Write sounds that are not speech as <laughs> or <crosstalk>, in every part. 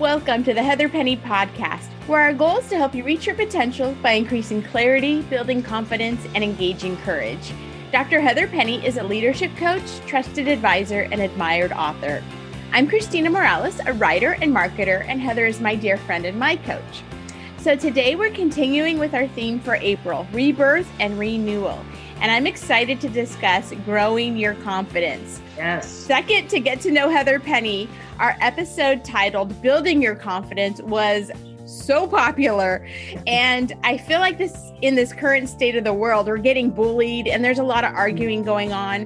Welcome to the Heather Penny Podcast, where our goal is to help you reach your potential by increasing clarity, building confidence, and engaging courage. Dr. Heather Penny is a leadership coach, trusted advisor, and admired author. I'm Christina Morales, a writer and marketer, and Heather is my dear friend and my coach. So today we're continuing with our theme for April rebirth and renewal. And I'm excited to discuss growing your confidence. Yes. Second, to get to know Heather Penny, our episode titled Building Your Confidence was so popular. And I feel like this in this current state of the world, we're getting bullied and there's a lot of arguing going on.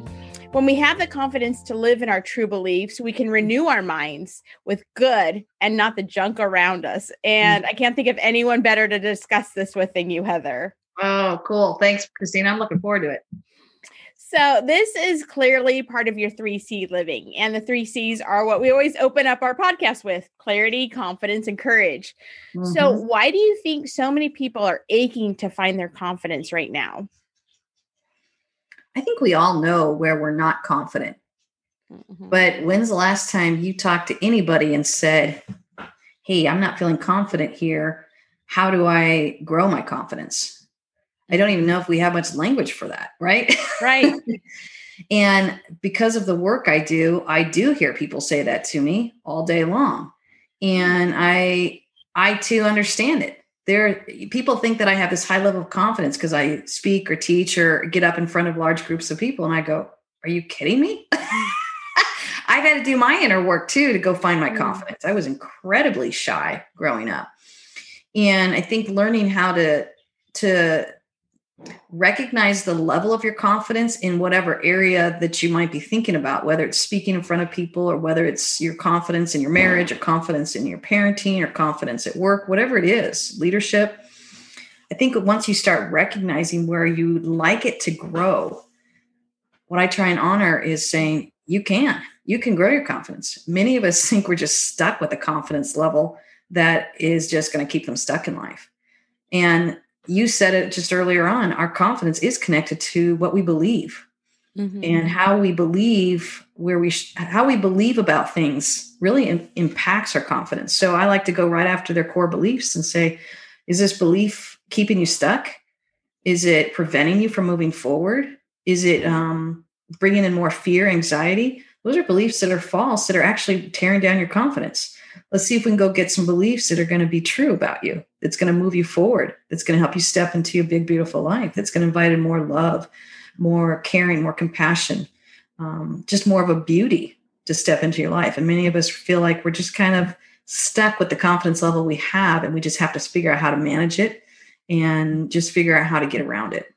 When we have the confidence to live in our true beliefs, we can renew our minds with good and not the junk around us. And mm. I can't think of anyone better to discuss this with than you, Heather. Oh, cool. Thanks, Christina. I'm looking forward to it. So, this is clearly part of your 3C living. And the 3 C's are what we always open up our podcast with clarity, confidence, and courage. Mm-hmm. So, why do you think so many people are aching to find their confidence right now? I think we all know where we're not confident. Mm-hmm. But when's the last time you talked to anybody and said, Hey, I'm not feeling confident here. How do I grow my confidence? I don't even know if we have much language for that, right? Right. <laughs> and because of the work I do, I do hear people say that to me all day long. And I I too understand it. There people think that I have this high level of confidence because I speak or teach or get up in front of large groups of people and I go, "Are you kidding me?" <laughs> I've had to do my inner work too to go find my confidence. I was incredibly shy growing up. And I think learning how to to recognize the level of your confidence in whatever area that you might be thinking about whether it's speaking in front of people or whether it's your confidence in your marriage or confidence in your parenting or confidence at work whatever it is leadership. I think once you start recognizing where you like it to grow what i try and honor is saying you can. You can grow your confidence. Many of us <laughs> think we're just stuck with a confidence level that is just going to keep them stuck in life. And you said it just earlier on our confidence is connected to what we believe mm-hmm. and how we believe where we sh- how we believe about things really in- impacts our confidence. So i like to go right after their core beliefs and say is this belief keeping you stuck? Is it preventing you from moving forward? Is it um, bringing in more fear anxiety? Those are beliefs that are false that are actually tearing down your confidence. Let's see if we can go get some beliefs that are going to be true about you that's going to move you forward that's going to help you step into your big beautiful life that's going to invite in more love more caring more compassion um, just more of a beauty to step into your life and many of us feel like we're just kind of stuck with the confidence level we have and we just have to figure out how to manage it and just figure out how to get around it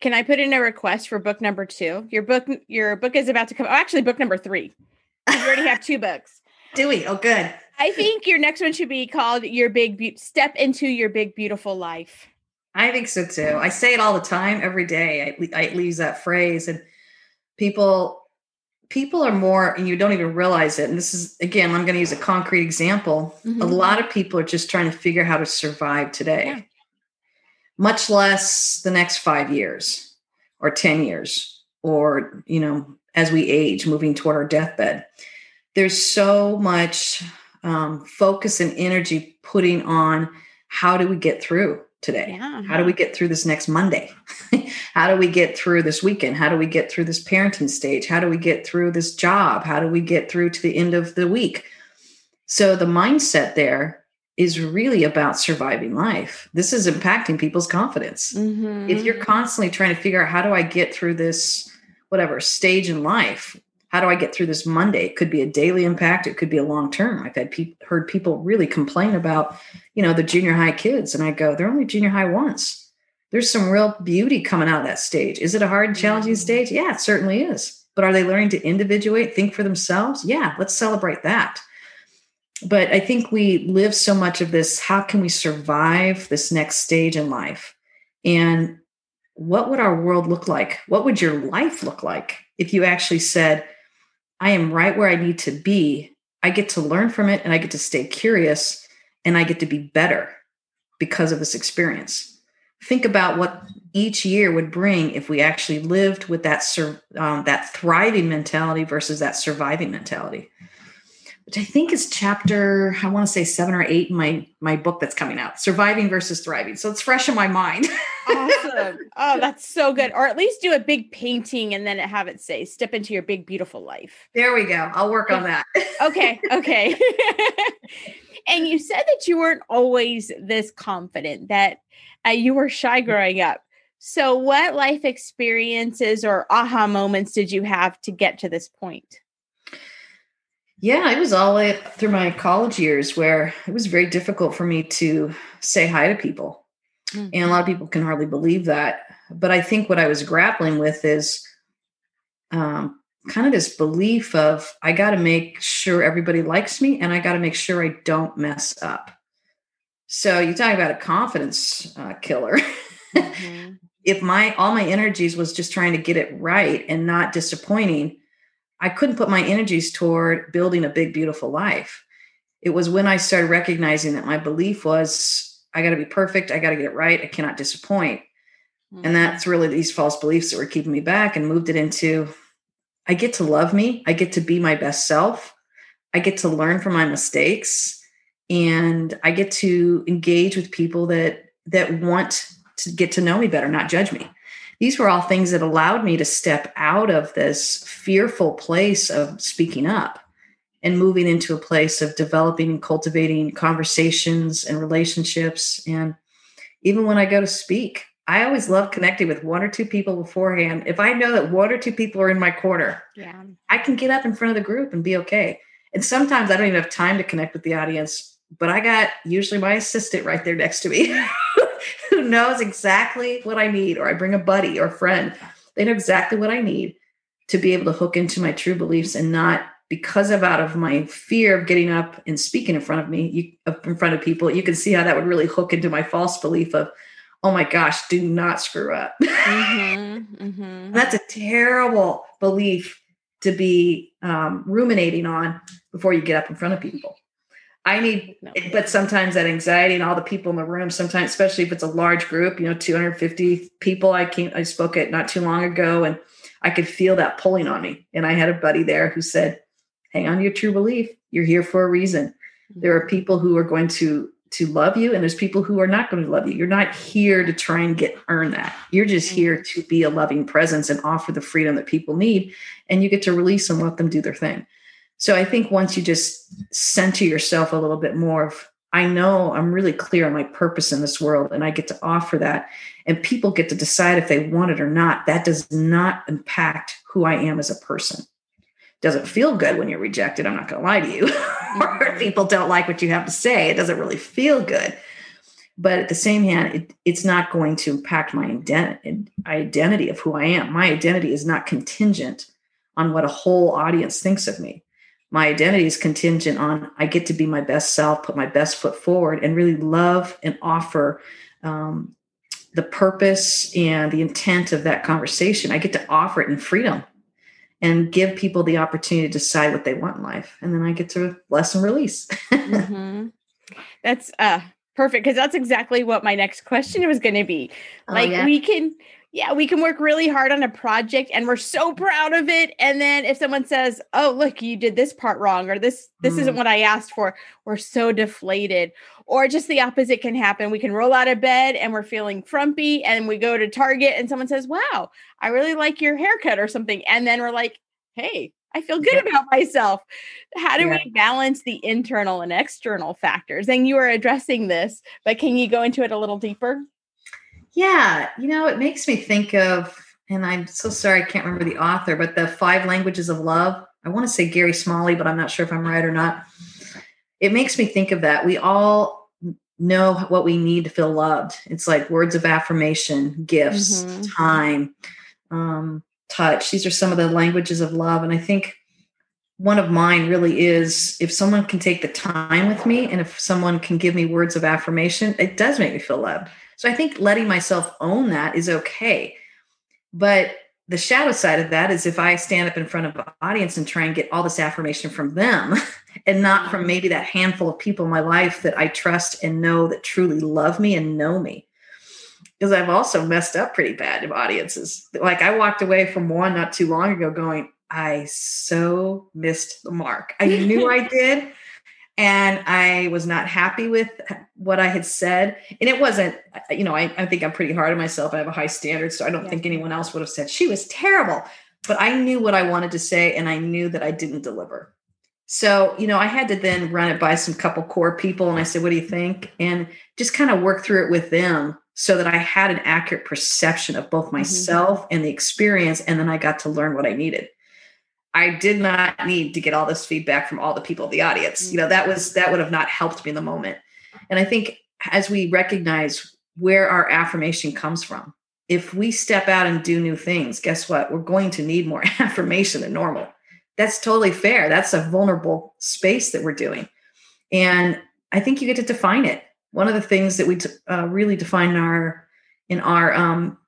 can i put in a request for book number two your book your book is about to come oh, actually book number three you already have two books <laughs> do we? Oh, good. I think your next one should be called "Your Big Be- Step into Your Big Beautiful Life." I think so too. I say it all the time, every day. I, I use that phrase, and people people are more, and you don't even realize it. And this is again, I'm going to use a concrete example. Mm-hmm. A lot of people are just trying to figure out how to survive today, yeah. much less the next five years or ten years, or you know, as we age, moving toward our deathbed there's so much um, focus and energy putting on how do we get through today? Yeah. How do we get through this next Monday? <laughs> how do we get through this weekend? How do we get through this parenting stage? How do we get through this job? How do we get through to the end of the week? So the mindset there is really about surviving life. This is impacting people's confidence. Mm-hmm. If you're constantly trying to figure out how do I get through this whatever stage in life how do I get through this Monday? It could be a daily impact. It could be a long term. I've had pe- heard people really complain about, you know, the junior high kids, and I go, they're only junior high once. There's some real beauty coming out of that stage. Is it a hard and challenging stage? Yeah, it certainly is. But are they learning to individuate, think for themselves? Yeah, let's celebrate that. But I think we live so much of this how can we survive this next stage in life? And what would our world look like? What would your life look like if you actually said, I am right where I need to be. I get to learn from it and I get to stay curious and I get to be better because of this experience. Think about what each year would bring if we actually lived with that um, that thriving mentality versus that surviving mentality. Which I think is chapter, I want to say seven or eight in my my book that's coming out, Surviving versus Thriving. So it's fresh in my mind. awesome. <laughs> Oh, that's so good. Or at least do a big painting and then have it say, step into your big, beautiful life. There we go. I'll work on that. okay. Okay. <laughs> and you said that you weren't always this confident, that uh, you were shy growing up. So, what life experiences or aha moments did you have to get to this point? Yeah, it was all through my college years where it was very difficult for me to say hi to people. Mm-hmm. And a lot of people can hardly believe that. But I think what I was grappling with is um, kind of this belief of I got to make sure everybody likes me and I got to make sure I don't mess up. So you talk about a confidence uh, killer. <laughs> Mm-hmm. if my all my energies was just trying to get it right and not disappointing, I couldn't put my energies toward building a big, beautiful life. It was when I started recognizing that my belief was I got to be perfect, I got to get it right, I cannot disappoint. Mm-hmm. And that's really these false beliefs that were keeping me back and moved it into I get to love me, I get to be my best self, I get to learn from my mistakes, and I get to engage with people that that want to get to know me better, not judge me these were all things that allowed me to step out of this fearful place of speaking up and moving into a place of developing and cultivating conversations and relationships. And even when I go to speak, I always love connecting with one or two people beforehand. If I know that one or two people are in my corner, yeah. I can get up in front of the group and be okay. And sometimes I don't even have time to connect with the audience, but I got usually my assistant right there next to me <laughs> <laughs> who knows exactly what I need, or I bring a buddy or a friend. They know exactly what I need to be able to hook into my true beliefs and not because of out of my fear of getting up and speaking in front of me, you, in front of people. You can see how that would really hook into my false belief of, oh my gosh, do not screw up. <laughs> Mm-hmm, mm-hmm. That's a terrible belief to be um, ruminating on before you get up in front of people. I need, no. but sometimes that anxiety and all the people in the room, sometimes, especially if it's a large group, you know, 250 people. I came, I spoke at not too long ago and I could feel that pulling on me. And I had a buddy there who said, hang on to your true belief. You're here for a reason. Mm-hmm. There are people who are going to to love you and there's people who are not going to love you. You're not here to try and get earn that. You're just mm-hmm. here to be a loving presence and offer the freedom that people need and you get to release and let them do their thing. So I think once you just center yourself a little bit more of, I know I'm really clear on my purpose in this world and I get to offer that. And people get to decide if they want it or not. That does not impact who I am as a person. Doesn't feel good when you're rejected. I'm not going to lie to you. <laughs> or mm-hmm. people don't like what you have to say. It doesn't really feel good. But at the same hand, it, it's not going to impact my ident- identity of who I am. My identity is not contingent on what a whole audience thinks of me my identity is contingent on I get to be my best self, put my best foot forward, and really love and offer um, the purpose and the intent of that conversation. I get to offer it in freedom and give people the opportunity to decide what they want in life. And then I get to bless and release. <laughs> mm-hmm. That's uh, perfect because that's exactly what my next question was going to be. Oh, like, oh, yeah. we can yeah, we can work really hard on a project and we're so proud of it. And then if someone says, "Oh, look, you did this part wrong," or "This this mm. isn't what I asked for," we're so deflated. Or just the opposite can happen. We can roll out of bed and we're feeling frumpy, and we go to Target and someone says, "Wow, I really like your haircut" or something, and then we're like, "Hey, I feel good yeah. about myself." How do yeah. we balance the internal and external factors? And you are addressing this, but can you go into it a little deeper? Yeah, you know, it makes me think of, and I'm so sorry I can't remember the author, but the five languages of love. I want to say Gary Smalley, but I'm not sure if I'm right or not. It makes me think of that. We all know what we need to feel loved. It's like words of affirmation, gifts, mm-hmm. time, um, touch. These are some of the languages of love. And I think one of mine really is if someone can take the time with me and if someone can give me words of affirmation, it does make me feel loved. So I think letting myself own that is okay. But the shadow side of that is if I stand up in front of an audience and try and get all this affirmation from them <laughs> and not from mm-hmm. maybe that handful of people in my life that I trust and know that truly love me and know me. Because I've also messed up pretty bad in audiences. Like I walked away from one not too long ago going, I so missed the mark. I knew I <laughs> did. And I was not happy with what I had said. And it wasn't, you know, I, I think I'm pretty hard on myself. I have a high standard. So I don't yeah. think anyone else would have said she was terrible. But I knew what I wanted to say and I knew that I didn't deliver. So, you know, I had to then run it by some couple core people and I said, what do you think? And just kind of work through it with them so that I had an accurate perception of both mm-hmm. myself mm-hmm. and the experience. And then I got to learn what I needed. I did not need to get all this feedback from all the people in the audience. You know, that was that would have not helped me in the moment. And I think as we recognize where our affirmation comes from, if we step out and do new things, guess what? We're going to need more <laughs> affirmation than normal. That's totally fair. That's a vulnerable space that we're doing. And I think you get to define it. One of the things that we uh, really define in our in our um,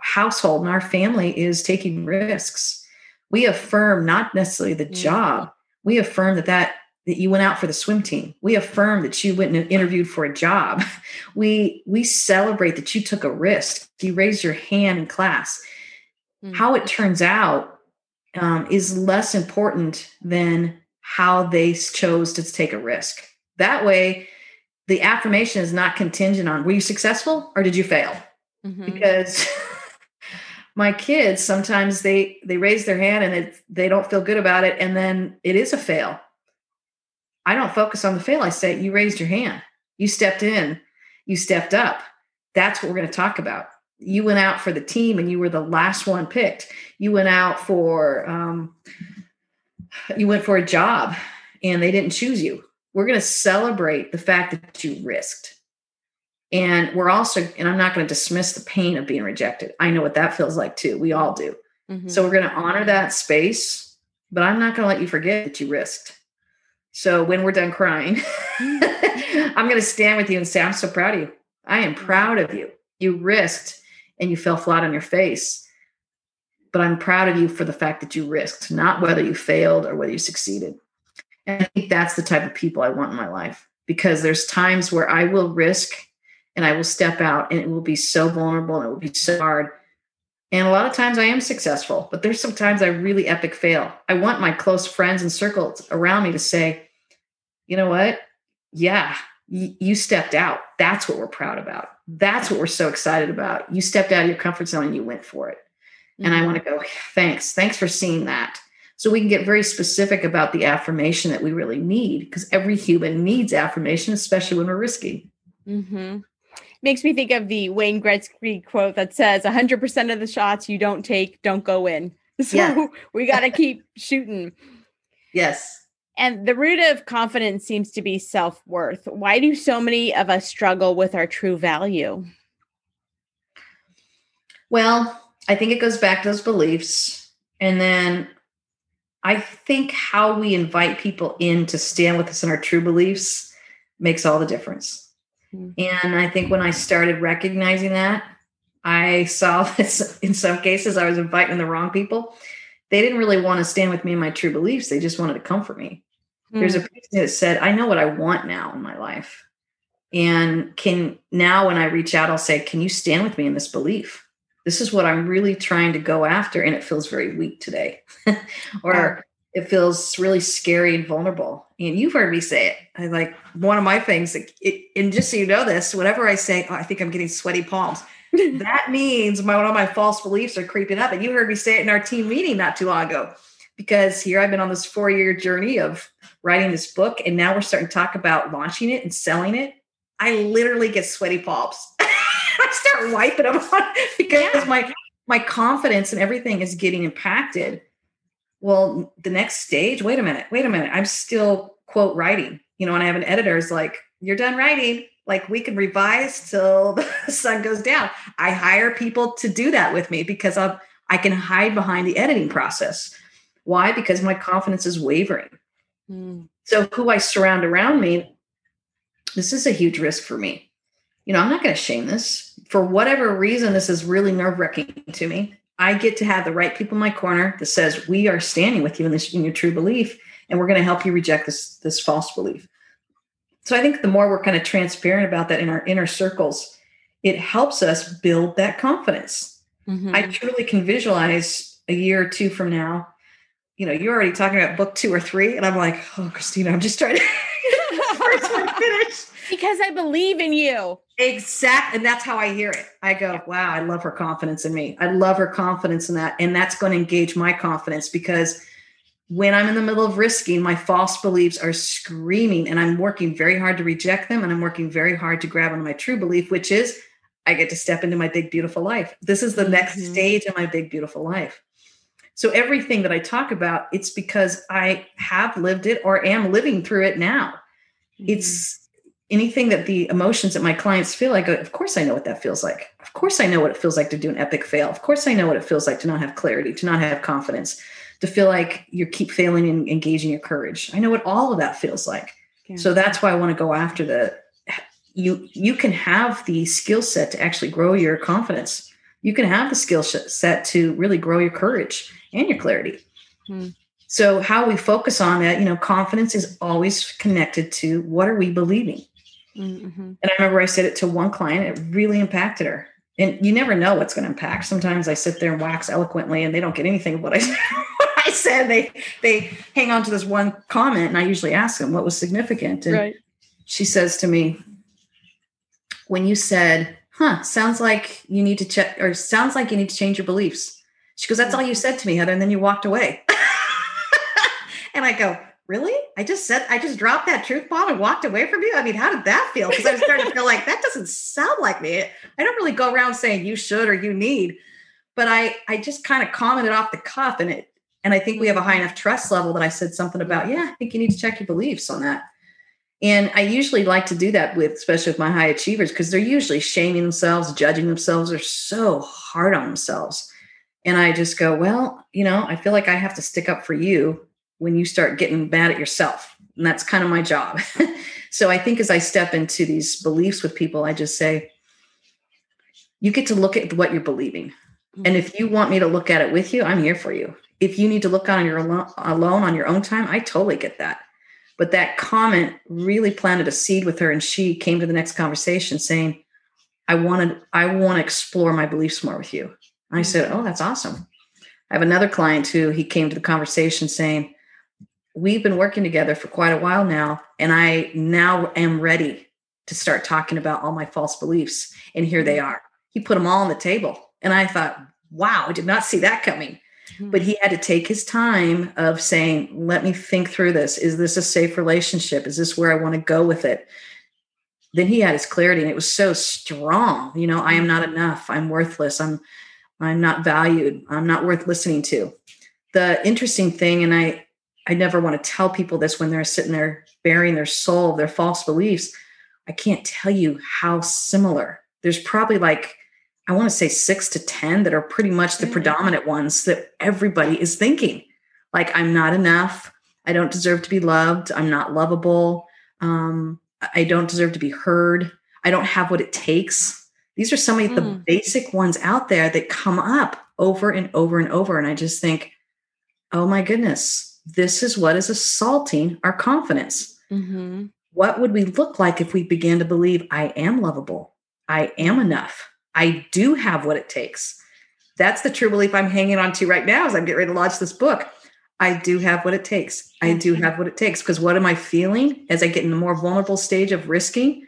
household and our family is taking risks we affirm not necessarily the mm-hmm. job. We affirm that that that you went out for the swim team. We affirm that you went and interviewed for a job. <laughs> We we celebrate that you took a risk. You raised your hand in class. Mm-hmm. how it turns out um, is less important than how they chose to take a risk. That way the affirmation is not contingent on were you successful or did you fail? Mm-hmm. because <laughs> my kids sometimes they they raise their hand and it, they don't feel good about it and then it is a fail. I don't focus on the fail i say you raised your hand. You stepped in. You stepped up. That's what we're going to talk about. You went out for the team and you were the last one picked. You went out for um, you went for a job and they didn't choose you. We're going to celebrate the fact that you risked and we're also, and I'm not going to dismiss the pain of being rejected. I know what that feels like too. We all do. Mm-hmm. So we're going to honor that space, but I'm not going to let you forget that you risked. So when we're done crying, <laughs> I'm going to stand with you and say, I'm so proud of you. I am mm-hmm. proud of you. You risked and you fell flat on your face. But I'm proud of you for the fact that you risked, not whether you failed or whether you succeeded. And I think that's the type of people I want in my life because there's times where I will risk and I will step out and it will be so vulnerable and it will be so hard. And a lot of times I am successful, but there's sometimes I really epic fail. I want my close friends and circles around me to say, you know what? Yeah, y- you stepped out. That's what we're proud about. That's what we're so excited about. You stepped out of your comfort zone and you went for it. Mm-hmm. And I mm-hmm. want to go, thanks. Thanks for seeing that. So we can get very specific about the affirmation that we really need because every human needs affirmation, especially when we're risky. Mm-hmm makes me think of the Wayne Gretzky quote that says 100% of the shots you don't take don't go in. <laughs> So yeah. we got to <laughs> keep shooting. Yes. And the root of confidence seems to be self worth. Why do so many of us struggle with our true value? Well, I think it goes back to those beliefs. And then I think how we invite people in to stand with us in our true beliefs makes all the difference. And I think when I started recognizing that, I saw <laughs> that in some cases I was inviting the wrong people. They didn't really want to stand with me in my true beliefs. They just wanted to comfort me. Mm. There's a person that said, I know what I want now in my life. And can now, when I reach out, I'll say, Can you stand with me in this belief? This is what I'm really trying to go after. And it feels very weak today. <laughs> or it feels really scary and vulnerable. And you've heard me say it. I like one of my things, it, and just so you know this, whenever I say, oh, I think I'm getting sweaty palms, <laughs> that means my, one of my false beliefs are creeping up. And you heard me say it in our team meeting not too long ago, because here I've been on this four year journey of writing this book. And now we're starting to talk about launching it and selling it. I literally get sweaty palms. <laughs> I start wiping them on <laughs> because yeah. my, my confidence and everything is getting impacted well, the next stage, wait a minute, wait a minute. I'm still quote writing, you know, and I have an editor is like, you're done writing. Like we can revise till <laughs> the sun goes down. I hire people to do that with me because I'm, I can hide behind the editing process. Why? Because my confidence is wavering. Mm. So who I surround around me, this is a huge risk for me. You know, I'm not going to shame this. For whatever reason, this is really nerve wracking to me. I get to have the right people in my corner that says we are standing with you in this in your true belief, and we're going to help you reject this this false belief. So I think the more we're kind of transparent about that in our inner circles, it helps us build that confidence. Mm-hmm. I truly can visualize a year or two from now you know, you're already talking about book two or three. And I'm like, oh, Christina, I'm just trying to <laughs> first one finished. Because I believe in you. Exactly. And that's how I hear it. I go, wow, I love her confidence in me. I love her confidence in that. And that's going to engage my confidence because when I'm in the middle of risking, my false beliefs are screaming and I'm working very hard to reject them. And I'm working very hard to grab onto my true belief, which is I get to step into my big, beautiful life. This is the mm-hmm. next stage of my big, beautiful life. So everything that I talk about, it's because I have lived it or am living through it now. Mm-hmm. It's anything that the emotions that my clients feel, I go, of course I know what that feels like. Of course I know what it feels like to do an epic fail. Of course I know what it feels like to not have clarity, to not have confidence, to feel like you keep failing and engaging your courage. I know what all of that feels like. Yeah. So that's why I want to go after the you you can have the skill set to actually grow your confidence. You can have the skill set to really grow your courage and your clarity. Hmm. So how we focus on that, you know, confidence is always connected to what are we believing? Mm-hmm. And I remember I said it to one client, it really impacted her. And you never know what's going to impact. Sometimes I sit there and wax eloquently and they don't get anything of what I, <laughs> what I said. They they hang on to this one comment and I usually ask them what was significant. And right. she says to me, when you said, huh, sounds like you need to check or sounds like you need to change your beliefs. She goes, That's all you said to me, Heather. And then you walked away. <laughs> and I go, really? I just said, I just dropped that truth bomb and walked away from you. I mean, how did that feel? Because I was starting to feel like that doesn't sound like me. I don't really go around saying you should or you need, but I, I just kind of commented off the cuff and it, and I think we have a high mm-hmm. enough trust level that I said something about, yeah, I think you need to check your beliefs on that. And I usually like to do that with, especially with my high achievers, because they're usually shaming themselves, judging themselves, they're so hard on themselves. And I just go, well, you know, I feel like I have to stick up for you when you start getting mad at yourself. And that's kind of my job. <laughs> so I think as I step into these beliefs with people, I just say, you get to look at what you're believing. Hmm. And if you want me to look at it with you, I'm here for you. If you need to look on your alone, alone on your own time, I totally get that. But that comment really planted a seed with her, and she came to the next conversation saying, "I wanted, I want to explore my beliefs more with you." I hmm. said, "Oh, that's awesome." I have another client who he came to the conversation saying, we've been working together for quite a while now and i now am ready to start talking about all my false beliefs and here they are. He put them all on the table and i thought wow i did not see that coming. Mm-hmm. but he had to take his time of saying let me think through this. Is this a safe relationship? Is this where i want to go with it? Then he had his clarity and it was so strong you know i am not enough. I'm worthless. I'm i'm not valued. I'm not worth listening to. The interesting thing and i I never want to tell people this when they're sitting there burying their soul, their false beliefs. I can't tell you how similar. There's probably like, I want to say six to 10 that are pretty much the mm-hmm. predominant ones that everybody is thinking. Like, I'm not enough. I don't deserve to be loved. I'm not lovable. Um, I don't deserve to be heard. I don't have what it takes. These are some of mm. the basic ones out there that come up over and over and over. And I just think, oh my goodness, this is what is assaulting our confidence. Mm-hmm. What would we look like if we began to believe I am lovable? I am enough. I do have what it takes. That's the true belief I'm hanging on to right now as I'm getting ready to launch this book. I do have what it takes. I do have what it takes. Because what am I feeling as I get in the more vulnerable stage of risking?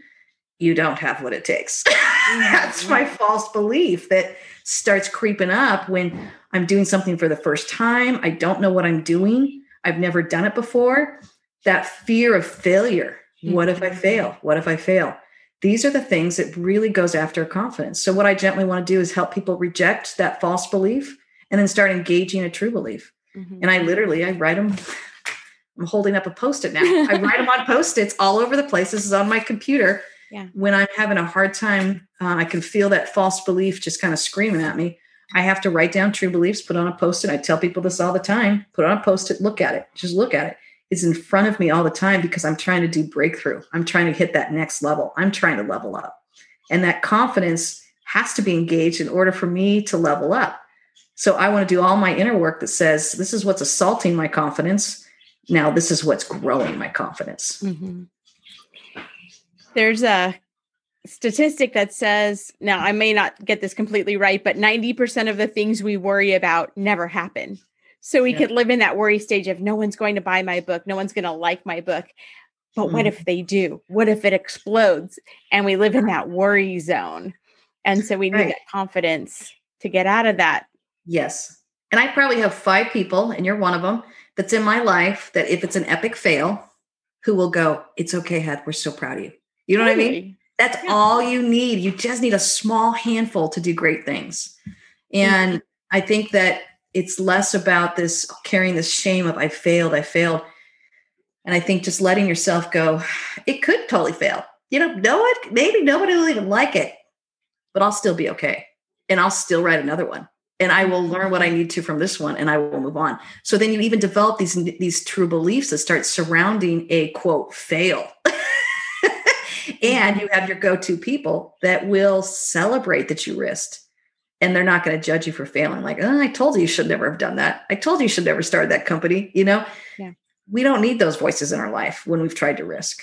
You don't have what it takes. <laughs> That's my false belief that starts creeping up when I'm doing something for the first time. I don't know what I'm doing. I've never done it before. That fear of failure. Mm-hmm. What if I mm-hmm. fail? What if I fail? These are the things that really goes after confidence. So what I gently want to do is help people reject that false belief and then start engaging a true belief. Mm-hmm. And I literally I write them <laughs> I'm holding up a post-it now. I <laughs> write them on post-its all over the place. This is on my computer. Yeah. When I'm having a hard time, uh, I can feel that false belief just kind of screaming at me. I have to write down true beliefs, put on a post it. I tell people this all the time put on a post it, look at it, just look at it. It's in front of me all the time because I'm trying to do breakthrough. I'm trying to hit that next level. I'm trying to level up. And that confidence has to be engaged in order for me to level up. So I want to do all my inner work that says, this is what's assaulting my confidence. Now, this is what's growing my confidence. Mm-hmm. There's a statistic that says now I may not get this completely right, but 90% of the things we worry about never happen. So we yeah. could live in that worry stage of no one's going to buy my book, no one's going to like my book. But mm. what if they do? What if it explodes? And we live in that worry zone. And so we need right. that confidence to get out of that. Yes. And I probably have five people, and you're one of them, that's in my life that if it's an epic fail, who will go, It's okay, Heath, we're so proud of you. You know totally. what I mean? That's yeah. all you need. You just need a small handful to do great things. And mm-hmm. I think that it's less about this carrying this shame of I failed, I failed. And I think just letting yourself go, <sighs> it could totally fail. You know, no one, maybe nobody will even like it, but I'll still be okay. And I'll still write another one. And I will learn what I need to from this one and I will move on. So then you even develop these these true beliefs that start surrounding a quote fail. <laughs> and mm-hmm. you have your go-to people that will celebrate that you risked and they're not going to judge you for failing. Like oh, i told you you should never have done that. I told you you should never start that company you know? Yeah. we don't need those voices in our life when we've tried to risk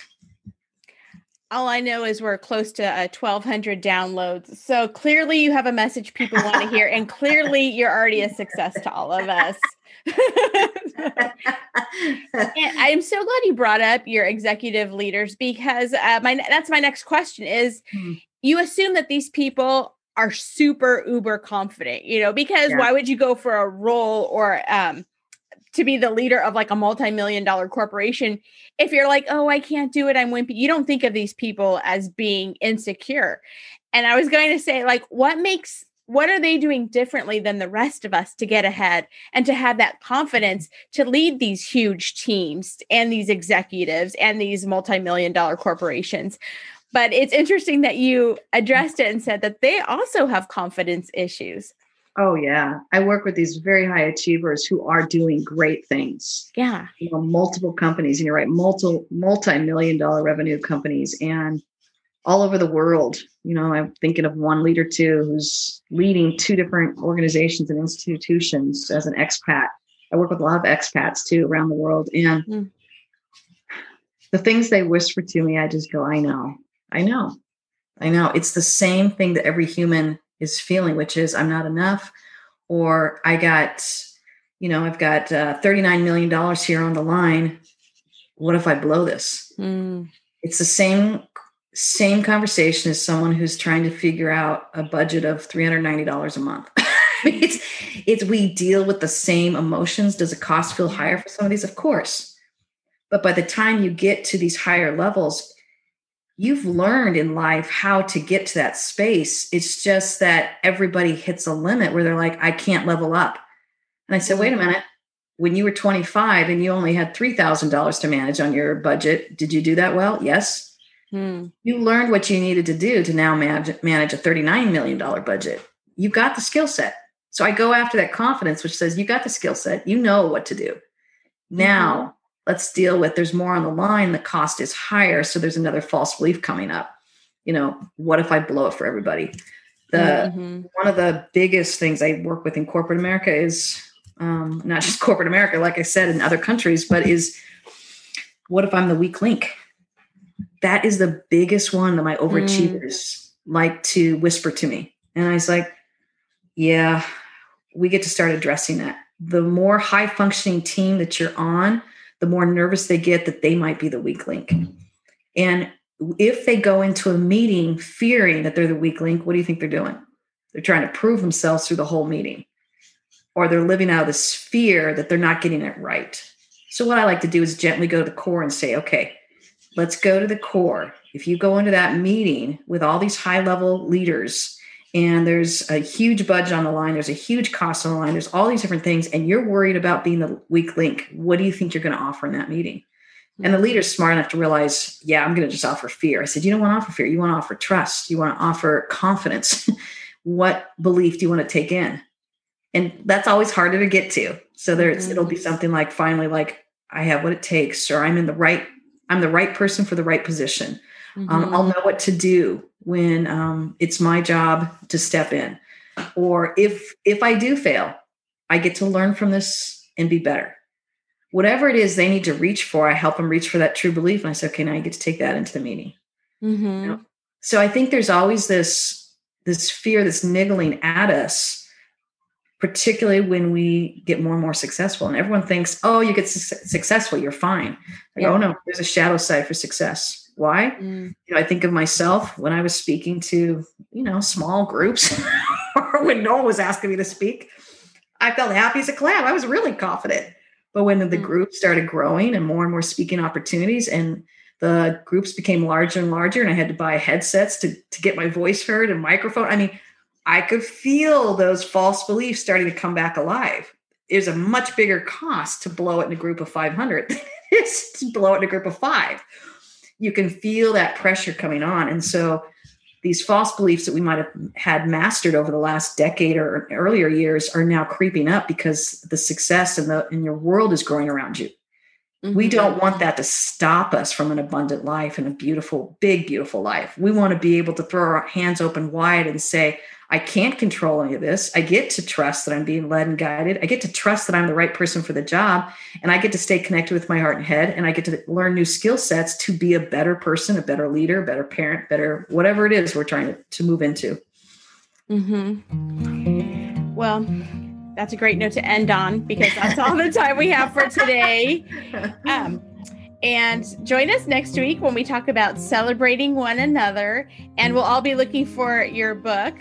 all I know is we're close to uh, 1,200 downloads. So clearly, you have a message people want to hear, and clearly, you're already a success to all of us. I'm so glad you brought up your executive leaders because uh, my that's my next question is mm. you assume that these people are super uber confident, you know, because yeah. why would you go for a role or um to be the leader of like a multi-million dollar corporation if you're like oh i can't do it i'm wimpy you don't think of these people as being insecure. And i was going to say like what makes what are they doing differently than the rest of us to get ahead and to have that confidence to lead these huge teams and these executives and these multi-million dollar corporations? But it's interesting that you addressed it and said that they also have confidence issues oh yeah i work with these very high achievers who are doing great things yeah you know multiple companies and you're right multi multi-million dollar revenue companies and all over the world. You know, I'm thinking of one leader too who's leading two different organizations and institutions as an expat. I work with a lot of expats too around the world. And mm. the things they whisper to me, I just go, I know, I know, I know. It's the same thing that every human is feeling, which is I'm not enough, or I got, you know, I've got uh, $39 million here on the line. What if I blow this? Mm. It's the same same conversation as someone who's trying to figure out a budget of $390 a month. <laughs> it's it's we deal with the same emotions. Does the cost feel higher for some of these? Of course. But by the time you get to these higher levels, you've learned in life how to get to that space. It's just that everybody hits a limit where they're like, I can't level up. And I said, wait a mm-hmm. minute. When you were 25 and you only had $3,000 to manage on your budget, did you do that well? Yes Hmm. You learned what you needed to do to now manage, manage a $39 million budget. You got the skill set. So I go after that confidence, which says you got the skill set, you know what to do. Now mm-hmm. Let's deal with there's more on the line, the cost is higher. So there's another false belief coming up. You know, what if I blow it for everybody? The mm-hmm. one of the biggest things I work with in corporate America is um, not just corporate America, like I said, in other countries, but is what if I'm the weak link? that is the biggest one that my overachievers mm. like to whisper to me. And I was like, yeah, we get to start addressing that. The more high functioning team that you're on, the more nervous they get that they might be the weak link. And if they go into a meeting fearing that they're the weak link, what do you think they're doing? They're trying to prove themselves through the whole meeting, or they're living out of this fear that they're not getting it right. So, what I like to do is gently go to the core and say, okay, let's go to the core. If you go into that meeting with all these high level leaders and there's a huge budget on the line, there's a huge cost on the line, there's all these different things, and you're worried about being the weak link, what do you think you're going to offer in that meeting? And the leader's smart enough to realize, yeah, I'm going to just offer fear. I said, you don't want to offer fear. You want to offer trust. You want to offer confidence. <laughs> what belief do you want to take in? And that's always harder to get to. So there's, mm-hmm. it'll be something like finally, like I have what it takes, or I'm in the right I'm the right person for the right position. Mm-hmm. Um, I'll know what to do when um, it's my job to step in. Or if if I do fail, I get to learn from this and be better. Whatever it is they need to reach for, I help them reach for that true belief. And I say, okay, now you get to take that into the meeting. Mm-hmm. You know? So I think there's always this this fear that's niggling at us particularly when we get more and more successful. And everyone thinks, oh, you get su- successful, you're fine. Like, yeah. Oh, no, there's a shadow side for success. Why? Mm. You know, I think of myself when I was speaking to, you know, small groups <laughs> or when no one was asking me to speak. I felt happy as a clam. I was really confident. But when the mm. group started growing and more and more speaking opportunities and the groups became larger and larger and I had to buy headsets to, to get my voice heard and microphone. I mean, I could feel those false beliefs starting to come back alive. It was a much bigger cost to blow it in a group of 500 than it is to blow it in a group of five. You can feel that pressure coming on. And so these false beliefs that we might have had mastered over the last decade or earlier years are now creeping up because the success and the in your world is growing around you. Mm-hmm. We don't want that to stop us from an abundant life and a beautiful, big, beautiful life. We want to be able to throw our hands open wide and say, I can't control any of this. I get to trust that I'm being led and guided. I get to trust that I'm the right person for the job. And I get to stay connected with my heart and head. And I get to learn new skill sets to be a better person, a better leader, a better parent, better whatever it is we're trying to, to move into. Mm-hmm. Well, that's a great note to end on because that's all the time we have for today. <laughs> Um, and join us next week when we talk about celebrating one another. And we'll all be looking for your book,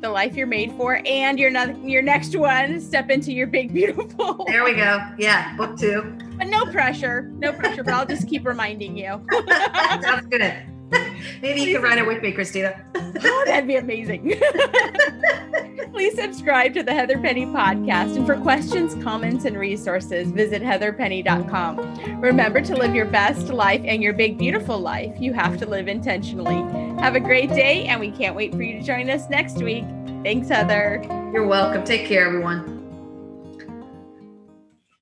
the life you're made for, and your your next one, step into your big <laughs> beautiful. There we go. Yeah, book two. But no pressure, no pressure. but I'll just keep reminding you. <laughs> Sounds good. <laughs> Maybe you can write it with me, Christina. <laughs> oh, that'd be amazing. <laughs> Please subscribe to the Heather Penny podcast. And for questions, comments, and resources, visit heatherpenny.com. Remember to live your best life and your big, beautiful life. You have to live intentionally. Have a great day, and we can't wait for you to join us next week. Thanks, Heather. You're welcome. Take care, everyone.